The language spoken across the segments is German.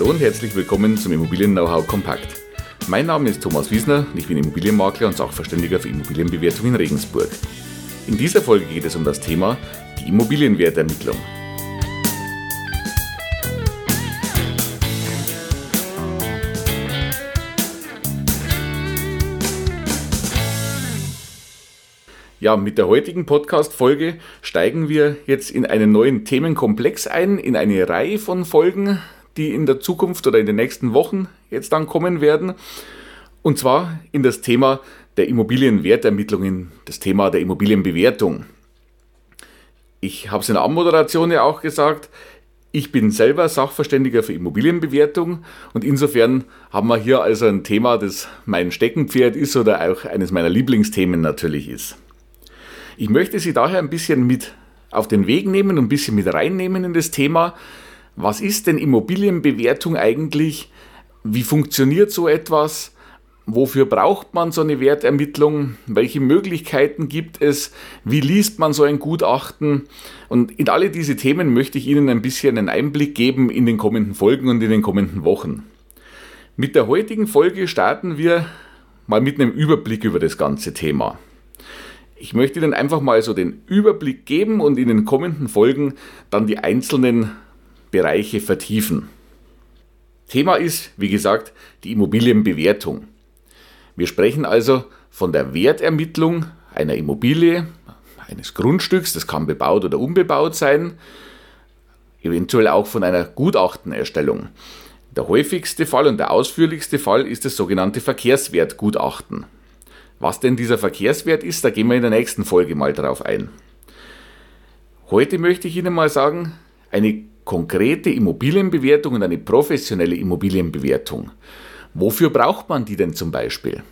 Hallo und herzlich willkommen zum Immobilien-Know-how Kompakt. Mein Name ist Thomas Wiesner und ich bin Immobilienmakler und Sachverständiger für Immobilienbewertung in Regensburg. In dieser Folge geht es um das Thema die Immobilienwertermittlung. Ja, mit der heutigen Podcast-Folge steigen wir jetzt in einen neuen Themenkomplex ein, in eine Reihe von Folgen, die in der Zukunft oder in den nächsten Wochen jetzt dann kommen werden. Und zwar in das Thema der Immobilienwertermittlungen, das Thema der Immobilienbewertung. Ich habe es in der Anmoderation ja auch gesagt, ich bin selber Sachverständiger für Immobilienbewertung und insofern haben wir hier also ein Thema, das mein Steckenpferd ist oder auch eines meiner Lieblingsthemen natürlich ist. Ich möchte Sie daher ein bisschen mit auf den Weg nehmen und ein bisschen mit reinnehmen in das Thema. Was ist denn Immobilienbewertung eigentlich? Wie funktioniert so etwas? Wofür braucht man so eine Wertermittlung? Welche Möglichkeiten gibt es? Wie liest man so ein Gutachten? Und in alle diese Themen möchte ich Ihnen ein bisschen einen Einblick geben in den kommenden Folgen und in den kommenden Wochen. Mit der heutigen Folge starten wir mal mit einem Überblick über das ganze Thema. Ich möchte Ihnen einfach mal so den Überblick geben und in den kommenden Folgen dann die einzelnen Bereiche vertiefen. Thema ist, wie gesagt, die Immobilienbewertung. Wir sprechen also von der Wertermittlung einer Immobilie, eines Grundstücks, das kann bebaut oder unbebaut sein, eventuell auch von einer Gutachtenerstellung. Der häufigste Fall und der ausführlichste Fall ist das sogenannte Verkehrswertgutachten. Was denn dieser Verkehrswert ist, da gehen wir in der nächsten Folge mal drauf ein. Heute möchte ich Ihnen mal sagen, eine konkrete Immobilienbewertung und eine professionelle Immobilienbewertung. Wofür braucht man die denn zum Beispiel?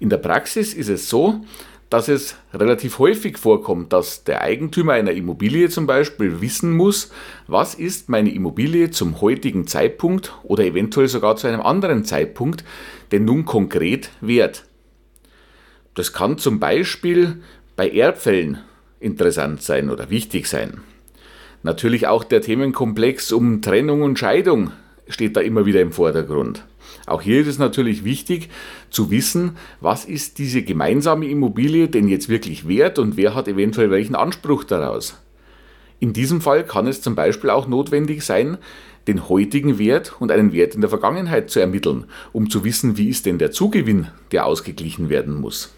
In der Praxis ist es so, dass es relativ häufig vorkommt, dass der Eigentümer einer Immobilie zum Beispiel wissen muss, was ist meine Immobilie zum heutigen Zeitpunkt oder eventuell sogar zu einem anderen Zeitpunkt denn nun konkret wert. Das kann zum Beispiel bei Erbfällen interessant sein oder wichtig sein. Natürlich auch der Themenkomplex um Trennung und Scheidung steht da immer wieder im Vordergrund. Auch hier ist es natürlich wichtig zu wissen, was ist diese gemeinsame Immobilie denn jetzt wirklich wert und wer hat eventuell welchen Anspruch daraus. In diesem Fall kann es zum Beispiel auch notwendig sein, den heutigen Wert und einen Wert in der Vergangenheit zu ermitteln, um zu wissen, wie ist denn der Zugewinn, der ausgeglichen werden muss.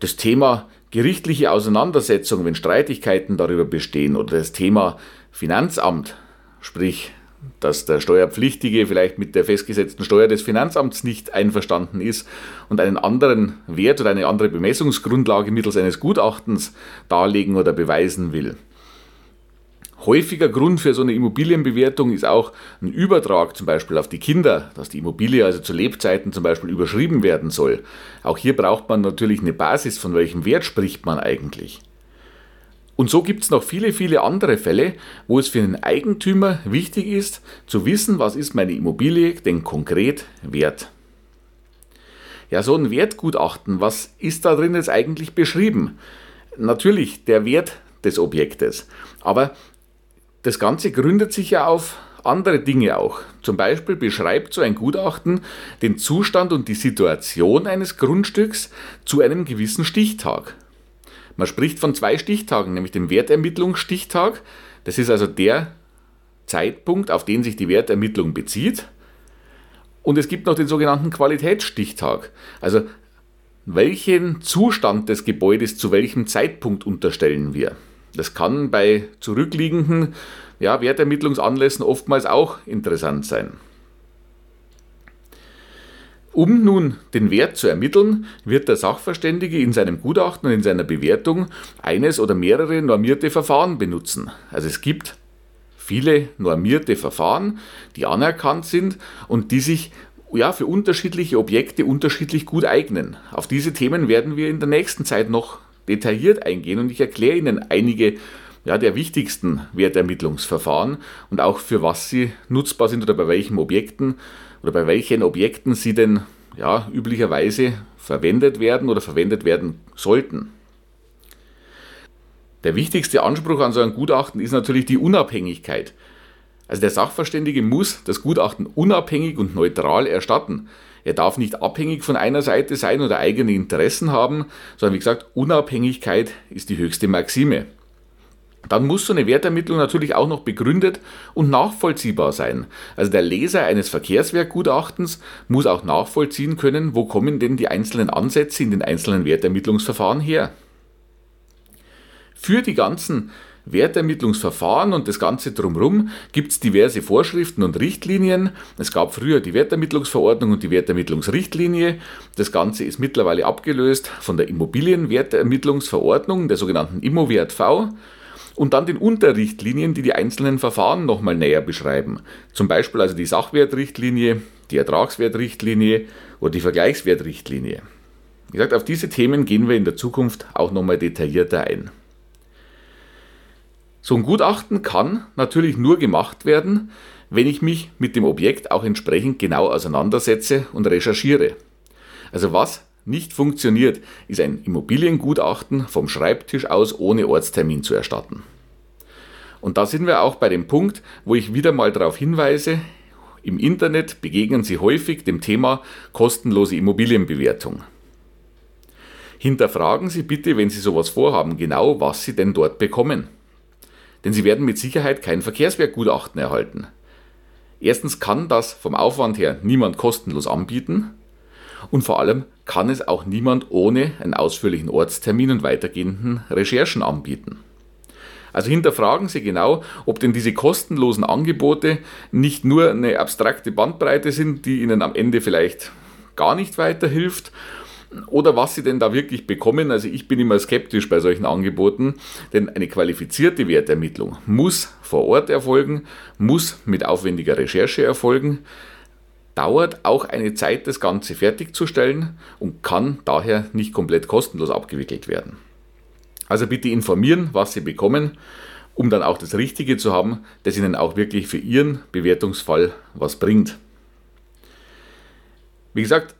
Das Thema gerichtliche Auseinandersetzung, wenn Streitigkeiten darüber bestehen, oder das Thema Finanzamt, sprich, dass der Steuerpflichtige vielleicht mit der festgesetzten Steuer des Finanzamts nicht einverstanden ist und einen anderen Wert oder eine andere Bemessungsgrundlage mittels eines Gutachtens darlegen oder beweisen will. Häufiger Grund für so eine Immobilienbewertung ist auch ein Übertrag zum Beispiel auf die Kinder, dass die Immobilie also zu Lebzeiten zum Beispiel überschrieben werden soll. Auch hier braucht man natürlich eine Basis, von welchem Wert spricht man eigentlich. Und so gibt es noch viele, viele andere Fälle, wo es für einen Eigentümer wichtig ist, zu wissen, was ist meine Immobilie denn konkret wert. Ja, so ein Wertgutachten, was ist da drin jetzt eigentlich beschrieben? Natürlich der Wert des Objektes, aber das Ganze gründet sich ja auf andere Dinge auch. Zum Beispiel beschreibt so ein Gutachten den Zustand und die Situation eines Grundstücks zu einem gewissen Stichtag. Man spricht von zwei Stichtagen, nämlich dem Wertermittlungsstichtag. Das ist also der Zeitpunkt, auf den sich die Wertermittlung bezieht. Und es gibt noch den sogenannten Qualitätsstichtag. Also welchen Zustand des Gebäudes zu welchem Zeitpunkt unterstellen wir? Das kann bei zurückliegenden ja, Wertermittlungsanlässen oftmals auch interessant sein. Um nun den Wert zu ermitteln, wird der Sachverständige in seinem Gutachten und in seiner Bewertung eines oder mehrere normierte Verfahren benutzen. Also es gibt viele normierte Verfahren, die anerkannt sind und die sich ja, für unterschiedliche Objekte unterschiedlich gut eignen. Auf diese Themen werden wir in der nächsten Zeit noch detailliert eingehen und ich erkläre Ihnen einige ja, der wichtigsten Wertermittlungsverfahren und auch für was sie nutzbar sind oder bei welchen Objekten oder bei welchen Objekten sie denn ja, üblicherweise verwendet werden oder verwendet werden sollten. Der wichtigste Anspruch an so ein Gutachten ist natürlich die Unabhängigkeit. Also der Sachverständige muss das Gutachten unabhängig und neutral erstatten. Er darf nicht abhängig von einer Seite sein oder eigene Interessen haben, sondern wie gesagt, Unabhängigkeit ist die höchste Maxime. Dann muss so eine Wertermittlung natürlich auch noch begründet und nachvollziehbar sein. Also der Leser eines Verkehrswerkgutachtens muss auch nachvollziehen können, wo kommen denn die einzelnen Ansätze in den einzelnen Wertermittlungsverfahren her. Für die ganzen Wertermittlungsverfahren und das Ganze drumherum gibt es diverse Vorschriften und Richtlinien. Es gab früher die Wertermittlungsverordnung und die Wertermittlungsrichtlinie. Das Ganze ist mittlerweile abgelöst von der Immobilienwertermittlungsverordnung, der sogenannten Immowert V und dann den Unterrichtlinien, die die einzelnen Verfahren nochmal näher beschreiben. Zum Beispiel also die Sachwertrichtlinie, die Ertragswertrichtlinie oder die Vergleichswertrichtlinie. Wie gesagt, auf diese Themen gehen wir in der Zukunft auch nochmal detaillierter ein. So ein Gutachten kann natürlich nur gemacht werden, wenn ich mich mit dem Objekt auch entsprechend genau auseinandersetze und recherchiere. Also was nicht funktioniert, ist ein Immobiliengutachten vom Schreibtisch aus ohne Ortstermin zu erstatten. Und da sind wir auch bei dem Punkt, wo ich wieder mal darauf hinweise, im Internet begegnen Sie häufig dem Thema kostenlose Immobilienbewertung. Hinterfragen Sie bitte, wenn Sie sowas vorhaben, genau, was Sie denn dort bekommen denn Sie werden mit Sicherheit kein Verkehrswerkgutachten erhalten. Erstens kann das vom Aufwand her niemand kostenlos anbieten und vor allem kann es auch niemand ohne einen ausführlichen Ortstermin und weitergehenden Recherchen anbieten. Also hinterfragen Sie genau, ob denn diese kostenlosen Angebote nicht nur eine abstrakte Bandbreite sind, die Ihnen am Ende vielleicht gar nicht weiterhilft oder was sie denn da wirklich bekommen. Also ich bin immer skeptisch bei solchen Angeboten, denn eine qualifizierte Wertermittlung muss vor Ort erfolgen, muss mit aufwendiger Recherche erfolgen, dauert auch eine Zeit, das Ganze fertigzustellen und kann daher nicht komplett kostenlos abgewickelt werden. Also bitte informieren, was Sie bekommen, um dann auch das Richtige zu haben, das Ihnen auch wirklich für Ihren Bewertungsfall was bringt. Wie gesagt,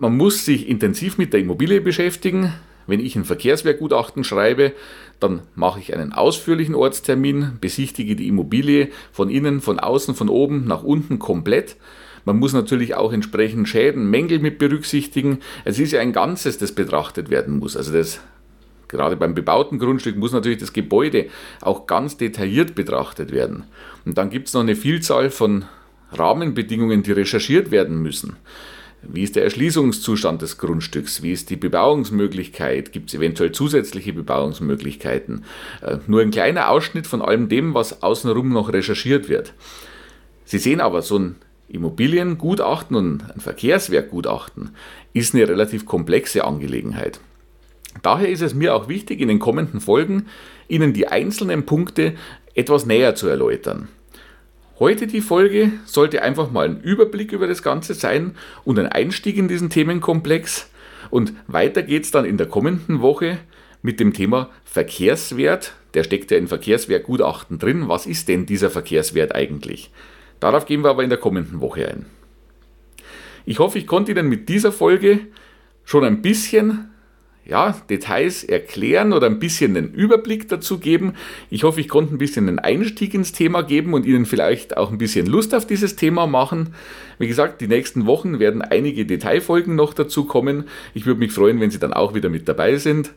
man muss sich intensiv mit der Immobilie beschäftigen. Wenn ich ein Verkehrswehrgutachten schreibe, dann mache ich einen ausführlichen Ortstermin, besichtige die Immobilie von innen, von außen, von oben nach unten komplett. Man muss natürlich auch entsprechend Schäden, Mängel mit berücksichtigen. Es ist ja ein Ganzes, das betrachtet werden muss. Also das gerade beim bebauten Grundstück muss natürlich das Gebäude auch ganz detailliert betrachtet werden. Und dann gibt es noch eine Vielzahl von Rahmenbedingungen, die recherchiert werden müssen. Wie ist der Erschließungszustand des Grundstücks? Wie ist die Bebauungsmöglichkeit? Gibt es eventuell zusätzliche Bebauungsmöglichkeiten? Äh, nur ein kleiner Ausschnitt von allem dem, was außenrum noch recherchiert wird. Sie sehen aber, so ein Immobiliengutachten und ein Verkehrswerkgutachten ist eine relativ komplexe Angelegenheit. Daher ist es mir auch wichtig, in den kommenden Folgen Ihnen die einzelnen Punkte etwas näher zu erläutern. Heute die Folge sollte einfach mal ein Überblick über das Ganze sein und ein Einstieg in diesen Themenkomplex. Und weiter geht es dann in der kommenden Woche mit dem Thema Verkehrswert. Der steckt ja in Verkehrswertgutachten drin. Was ist denn dieser Verkehrswert eigentlich? Darauf gehen wir aber in der kommenden Woche ein. Ich hoffe, ich konnte Ihnen mit dieser Folge schon ein bisschen ja, Details erklären oder ein bisschen den Überblick dazu geben. Ich hoffe, ich konnte ein bisschen einen Einstieg ins Thema geben und Ihnen vielleicht auch ein bisschen Lust auf dieses Thema machen. Wie gesagt, die nächsten Wochen werden einige Detailfolgen noch dazu kommen. Ich würde mich freuen, wenn Sie dann auch wieder mit dabei sind.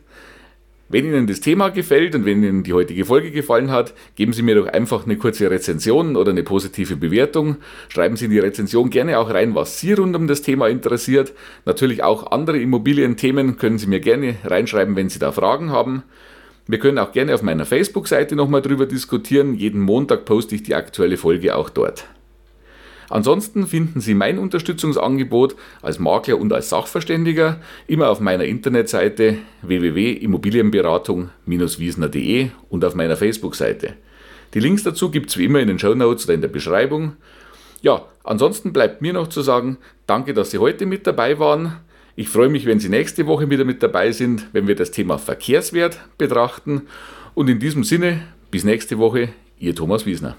Wenn Ihnen das Thema gefällt und wenn Ihnen die heutige Folge gefallen hat, geben Sie mir doch einfach eine kurze Rezension oder eine positive Bewertung. Schreiben Sie in die Rezension gerne auch rein, was Sie rund um das Thema interessiert. Natürlich auch andere Immobilienthemen können Sie mir gerne reinschreiben, wenn Sie da Fragen haben. Wir können auch gerne auf meiner Facebook-Seite nochmal drüber diskutieren. Jeden Montag poste ich die aktuelle Folge auch dort. Ansonsten finden Sie mein Unterstützungsangebot als Makler und als Sachverständiger immer auf meiner Internetseite www.immobilienberatung-wiesner.de und auf meiner Facebook-Seite. Die Links dazu gibt es wie immer in den Show Notes oder in der Beschreibung. Ja, ansonsten bleibt mir noch zu sagen, danke, dass Sie heute mit dabei waren. Ich freue mich, wenn Sie nächste Woche wieder mit dabei sind, wenn wir das Thema Verkehrswert betrachten. Und in diesem Sinne, bis nächste Woche, Ihr Thomas Wiesner.